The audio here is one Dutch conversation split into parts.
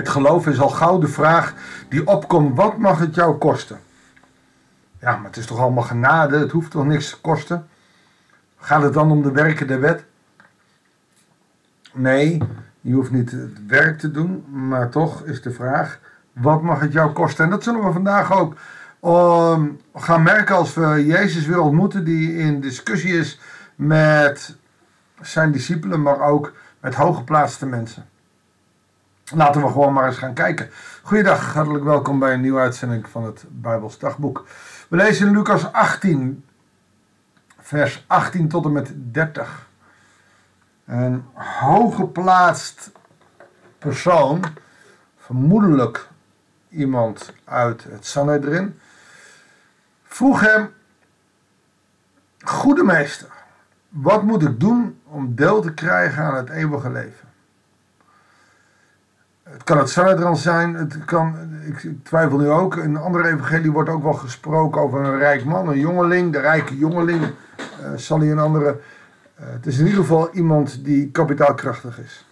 het geloof is al gauw de vraag die opkomt: wat mag het jou kosten? Ja, maar het is toch allemaal genade, het hoeft toch niks te kosten? Gaat het dan om de werken der wet? Nee, je hoeft niet het werk te doen, maar toch is de vraag: wat mag het jou kosten? En dat zullen we vandaag ook um, gaan merken als we Jezus weer ontmoeten, die in discussie is met zijn discipelen, maar ook met hooggeplaatste mensen. Laten we gewoon maar eens gaan kijken. Goeiedag, hartelijk welkom bij een nieuwe uitzending van het Bijbels Dagboek. We lezen in Lucas 18, vers 18 tot en met 30. Een hooggeplaatst persoon, vermoedelijk iemand uit het Sanhedrin, vroeg hem: Goede meester, wat moet ik doen om deel te krijgen aan het eeuwige leven? Kan het Sanhedrin zijn, het kan, ik twijfel nu ook, in een andere evangelie wordt ook wel gesproken over een rijk man, een jongeling, de rijke jongeling, uh, zal hij een andere. Uh, het is in ieder geval iemand die kapitaalkrachtig is.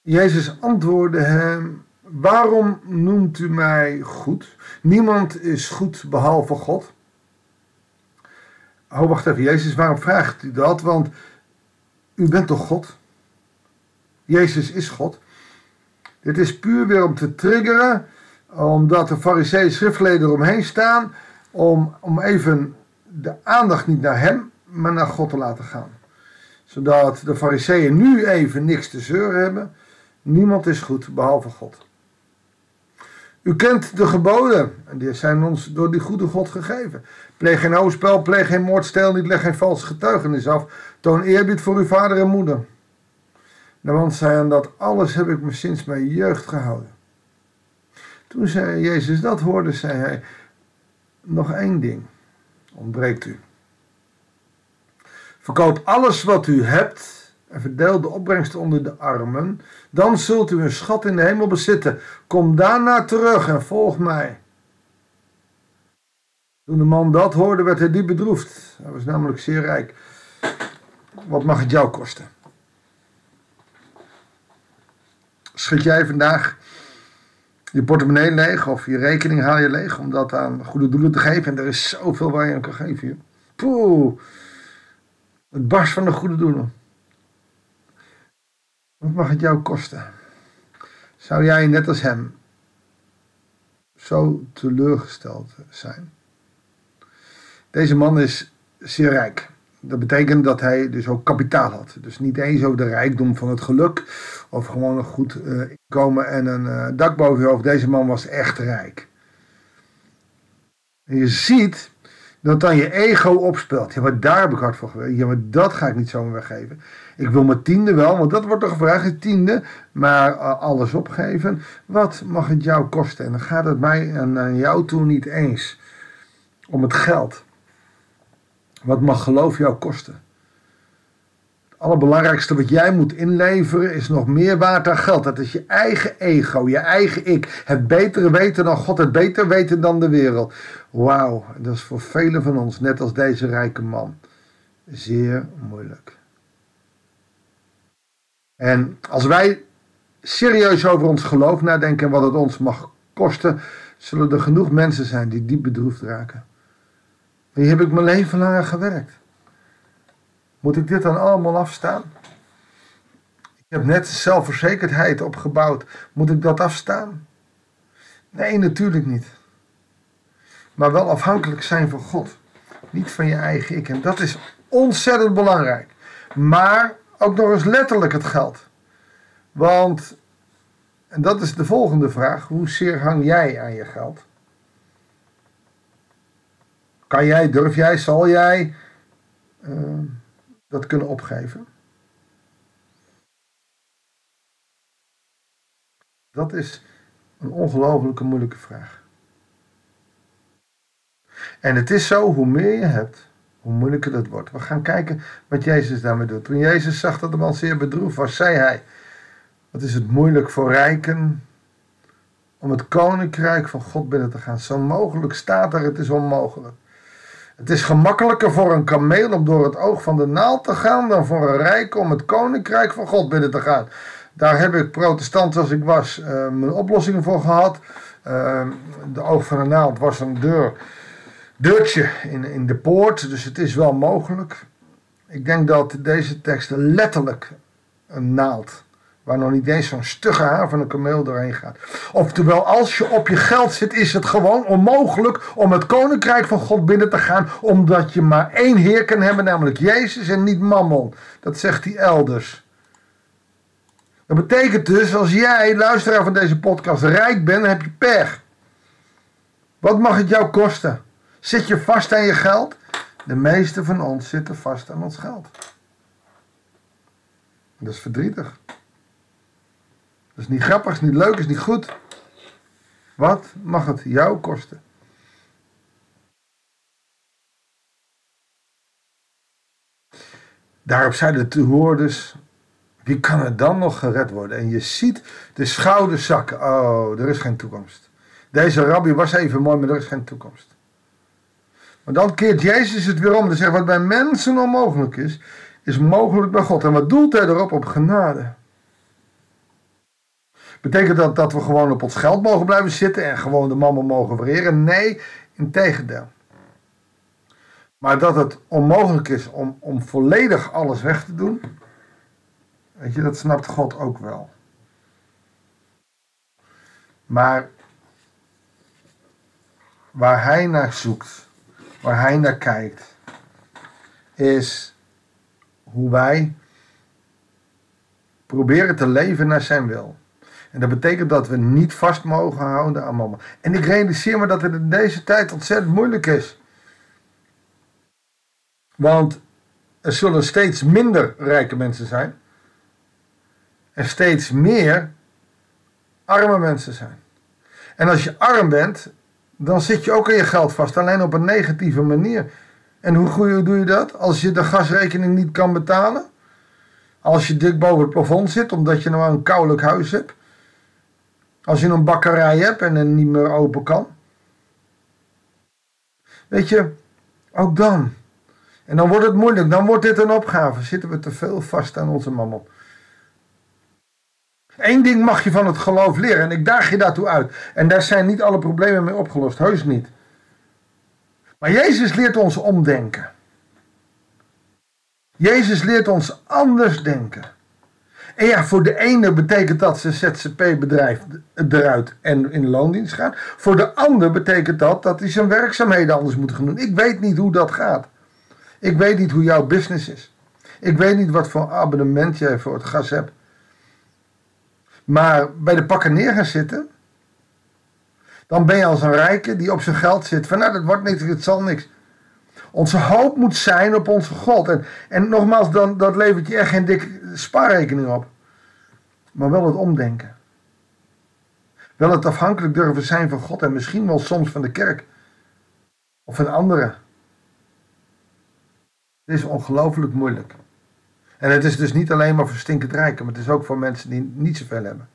Jezus antwoordde hem: Waarom noemt u mij goed? Niemand is goed behalve God. Oh, wacht even, Jezus, waarom vraagt u dat? Want u bent toch God? Jezus is God. Dit is puur weer om te triggeren, omdat de fariseeën schriftleden eromheen staan, om, om even de aandacht niet naar hem, maar naar God te laten gaan. Zodat de fariseeën nu even niks te zeuren hebben. Niemand is goed behalve God. U kent de geboden. En die zijn ons door die goede God gegeven. Pleeg geen overspel, pleeg geen moord, stel niet, leg geen valse getuigenis af. Toon eerbied voor uw vader en moeder. De man zei aan dat alles heb ik me sinds mijn jeugd gehouden. Toen zei Jezus dat hoorde, zei hij, nog één ding ontbreekt u. Verkoop alles wat u hebt en verdeel de opbrengsten onder de armen. Dan zult u een schat in de hemel bezitten. Kom daarna terug en volg mij. Toen de man dat hoorde, werd hij diep bedroefd. Hij was namelijk zeer rijk. Wat mag het jou kosten? Schud jij vandaag je portemonnee leeg of je rekening haal je leeg om dat aan goede doelen te geven? En er is zoveel waar je aan kan geven. Poeh, het barst van de goede doelen. Wat mag het jou kosten? Zou jij net als hem zo teleurgesteld zijn? Deze man is zeer rijk. Dat betekent dat hij dus ook kapitaal had. Dus niet eens over de rijkdom van het geluk of gewoon een goed uh, inkomen en een uh, dak boven je hoofd. Deze man was echt rijk. En je ziet dat dan je ego opspeelt. Ja, maar daar heb ik hard voor gewerkt. Ja, maar dat ga ik niet zomaar weggeven. Ik wil mijn tiende wel, want dat wordt toch gevraagd, het tiende. Maar uh, alles opgeven, wat mag het jou kosten? En dan gaat het mij en aan jou toe niet eens om het geld. Wat mag geloof jou kosten? Het allerbelangrijkste wat jij moet inleveren is nog meer waard dan geld. Dat is je eigen ego, je eigen ik. Het betere weten dan God, het beter weten dan de wereld. Wauw, dat is voor velen van ons, net als deze rijke man, zeer moeilijk. En als wij serieus over ons geloof nadenken en wat het ons mag kosten, zullen er genoeg mensen zijn die diep bedroefd raken. Hier heb ik mijn leven lang gewerkt. Moet ik dit dan allemaal afstaan? Ik heb net zelfverzekerdheid opgebouwd. Moet ik dat afstaan? Nee, natuurlijk niet. Maar wel afhankelijk zijn van God. Niet van je eigen ik. En dat is ontzettend belangrijk. Maar ook nog eens letterlijk het geld. Want, en dat is de volgende vraag, hoe zeer hang jij aan je geld? Kan jij, durf jij, zal jij uh, dat kunnen opgeven? Dat is een ongelooflijke moeilijke vraag. En het is zo, hoe meer je hebt, hoe moeilijker dat wordt. We gaan kijken wat Jezus daarmee doet. Toen Jezus zag dat de man zeer bedroefd was, zei hij: Wat is het moeilijk voor rijken om het koninkrijk van God binnen te gaan? Zo mogelijk staat er, het is onmogelijk. Het is gemakkelijker voor een kameel om door het oog van de naald te gaan dan voor een rijke om het koninkrijk van God binnen te gaan. Daar heb ik protestant als ik was uh, mijn oplossingen voor gehad. Uh, de oog van de naald was een deur, deurtje in, in de poort, dus het is wel mogelijk. Ik denk dat deze tekst letterlijk een naald Waar nog niet eens zo'n stugge haar van een kameel doorheen gaat. Oftewel, als je op je geld zit, is het gewoon onmogelijk om het koninkrijk van God binnen te gaan. Omdat je maar één Heer kan hebben, namelijk Jezus en niet Mammon. Dat zegt hij elders. Dat betekent dus, als jij, luisteraar van deze podcast, rijk bent, heb je pech. Wat mag het jou kosten? Zit je vast aan je geld? De meeste van ons zitten vast aan ons geld. Dat is verdrietig. Dat is niet grappig, is niet leuk, is niet goed. Wat mag het jou kosten? Daarop zeiden de toehoorders, wie kan er dan nog gered worden? En je ziet de schouders zakken. Oh, er is geen toekomst. Deze rabbi was even mooi, maar er is geen toekomst. Maar dan keert Jezus het weer om en zegt, wat bij mensen onmogelijk is, is mogelijk bij God. En wat doelt hij erop? Op genade. Betekent dat dat we gewoon op ons geld mogen blijven zitten en gewoon de mannen mogen vereren? Nee, in tegendeel. Maar dat het onmogelijk is om, om volledig alles weg te doen, weet je, dat snapt God ook wel. Maar waar hij naar zoekt, waar hij naar kijkt, is hoe wij proberen te leven naar zijn wil. En dat betekent dat we niet vast mogen houden aan mama. En ik realiseer me dat het in deze tijd ontzettend moeilijk is. Want er zullen steeds minder rijke mensen zijn. En steeds meer arme mensen zijn. En als je arm bent, dan zit je ook aan je geld vast. Alleen op een negatieve manier. En hoe doe je dat? Als je de gasrekening niet kan betalen. Als je dik boven het plafond zit omdat je nou een koudelijk huis hebt. Als je een bakkerij hebt en het niet meer open kan. Weet je, ook dan. En dan wordt het moeilijk, dan wordt dit een opgave. Zitten we te veel vast aan onze mammon. Eén ding mag je van het geloof leren en ik daag je daartoe uit. En daar zijn niet alle problemen mee opgelost, heus niet. Maar Jezus leert ons omdenken. Jezus leert ons anders denken. En ja, voor de ene betekent dat zijn ZZP-bedrijf eruit en in loondienst gaat. Voor de ander betekent dat dat hij zijn werkzaamheden anders moet gaan doen. Ik weet niet hoe dat gaat. Ik weet niet hoe jouw business is. Ik weet niet wat voor abonnement jij voor het gas hebt. Maar bij de pakken neer gaan zitten, dan ben je als een rijke die op zijn geld zit. Van nou, dat wordt niks, het zal niks. Onze hoop moet zijn op onze God. En, en nogmaals, dan, dat levert je echt geen dikke spaarrekening op. Maar wel het omdenken. Wel het afhankelijk durven zijn van God en misschien wel soms van de kerk. Of van anderen. Het is ongelooflijk moeilijk. En het is dus niet alleen maar voor stinkend rijken, maar het is ook voor mensen die niet zoveel hebben.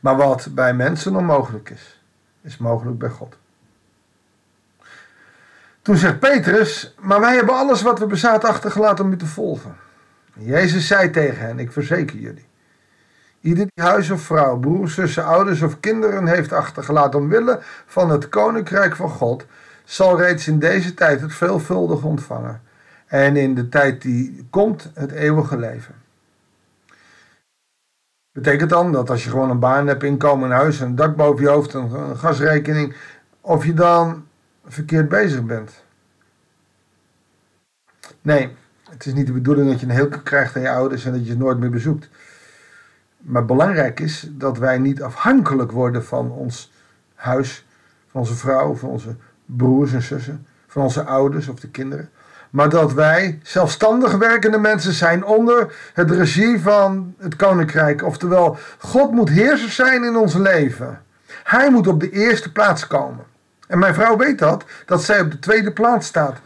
Maar wat bij mensen onmogelijk is, is mogelijk bij God. Toen zegt Petrus, maar wij hebben alles wat we bezaten achtergelaten om u te volgen. Jezus zei tegen hen, ik verzeker jullie. Ieder die huis of vrouw, broers, zussen, ouders of kinderen heeft achtergelaten omwille van het koninkrijk van God, zal reeds in deze tijd het veelvuldig ontvangen. En in de tijd die komt, het eeuwige leven. Betekent dan dat als je gewoon een baan hebt, inkomen, een huis, een dak boven je hoofd, een gasrekening, of je dan verkeerd bezig bent. Nee, het is niet de bedoeling dat je een hekel krijgt aan je ouders en dat je ze nooit meer bezoekt. Maar belangrijk is dat wij niet afhankelijk worden van ons huis, van onze vrouw, van onze broers en zussen, van onze ouders of de kinderen. Maar dat wij zelfstandig werkende mensen zijn onder het regie van het koninkrijk. Oftewel, God moet heerser zijn in ons leven. Hij moet op de eerste plaats komen. En mijn vrouw weet dat, dat zij op de tweede plaats staat.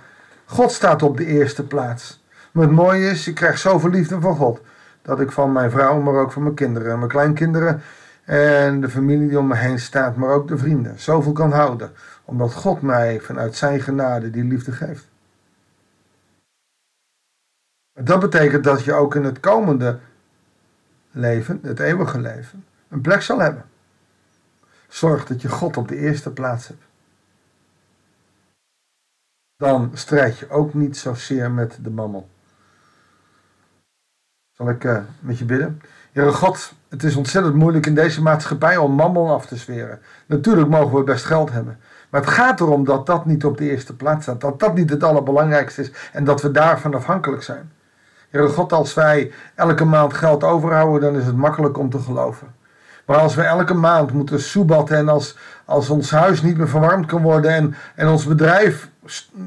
God staat op de eerste plaats. Maar het mooie is, ik krijg zoveel liefde van God. Dat ik van mijn vrouw, maar ook van mijn kinderen en mijn kleinkinderen en de familie die om me heen staat, maar ook de vrienden, zoveel kan houden. Omdat God mij vanuit zijn genade die liefde geeft. Dat betekent dat je ook in het komende leven, het eeuwige leven, een plek zal hebben. Zorg dat je God op de eerste plaats hebt. Dan strijd je ook niet zozeer met de mammel. Zal ik uh, met je bidden? Heere God, het is ontzettend moeilijk in deze maatschappij om mammon af te zweren. Natuurlijk mogen we best geld hebben. Maar het gaat erom dat dat niet op de eerste plaats staat. Dat dat niet het allerbelangrijkste is. En dat we daarvan afhankelijk zijn. Heere God, als wij elke maand geld overhouden, dan is het makkelijk om te geloven. Maar als we elke maand moeten soebatten en als, als ons huis niet meer verwarmd kan worden en, en ons bedrijf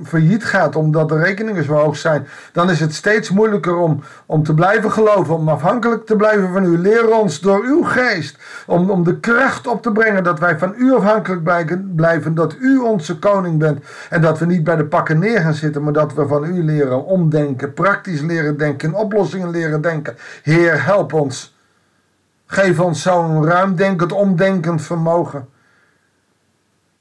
failliet gaat omdat de rekeningen zo hoog zijn, dan is het steeds moeilijker om, om te blijven geloven, om afhankelijk te blijven van u. Leer ons door uw geest om, om de kracht op te brengen dat wij van u afhankelijk blijven, dat u onze koning bent en dat we niet bij de pakken neer gaan zitten, maar dat we van u leren omdenken, praktisch leren denken, oplossingen leren denken. Heer, help ons. Geef ons zo'n ruimdenkend, omdenkend vermogen.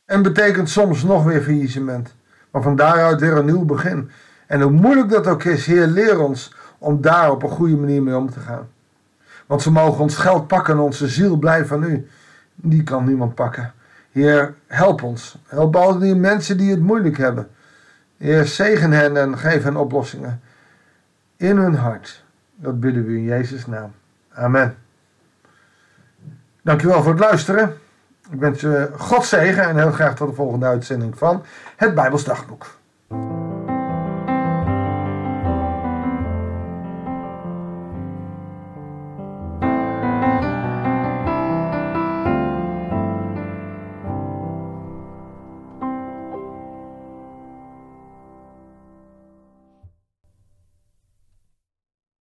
En betekent soms nog weer faillissement. Maar van daaruit weer een nieuw begin. En hoe moeilijk dat ook is, Heer, leer ons om daar op een goede manier mee om te gaan. Want ze mogen ons geld pakken en onze ziel blijft van u. Die kan niemand pakken. Heer, help ons. Help al die mensen die het moeilijk hebben. Heer, zegen hen en geef hen oplossingen. In hun hart. Dat bidden we in Jezus' naam. Amen. Dankjewel voor het luisteren. Ik wens je God zegen en heel graag tot de volgende uitzending van het Bijbels Dagboek.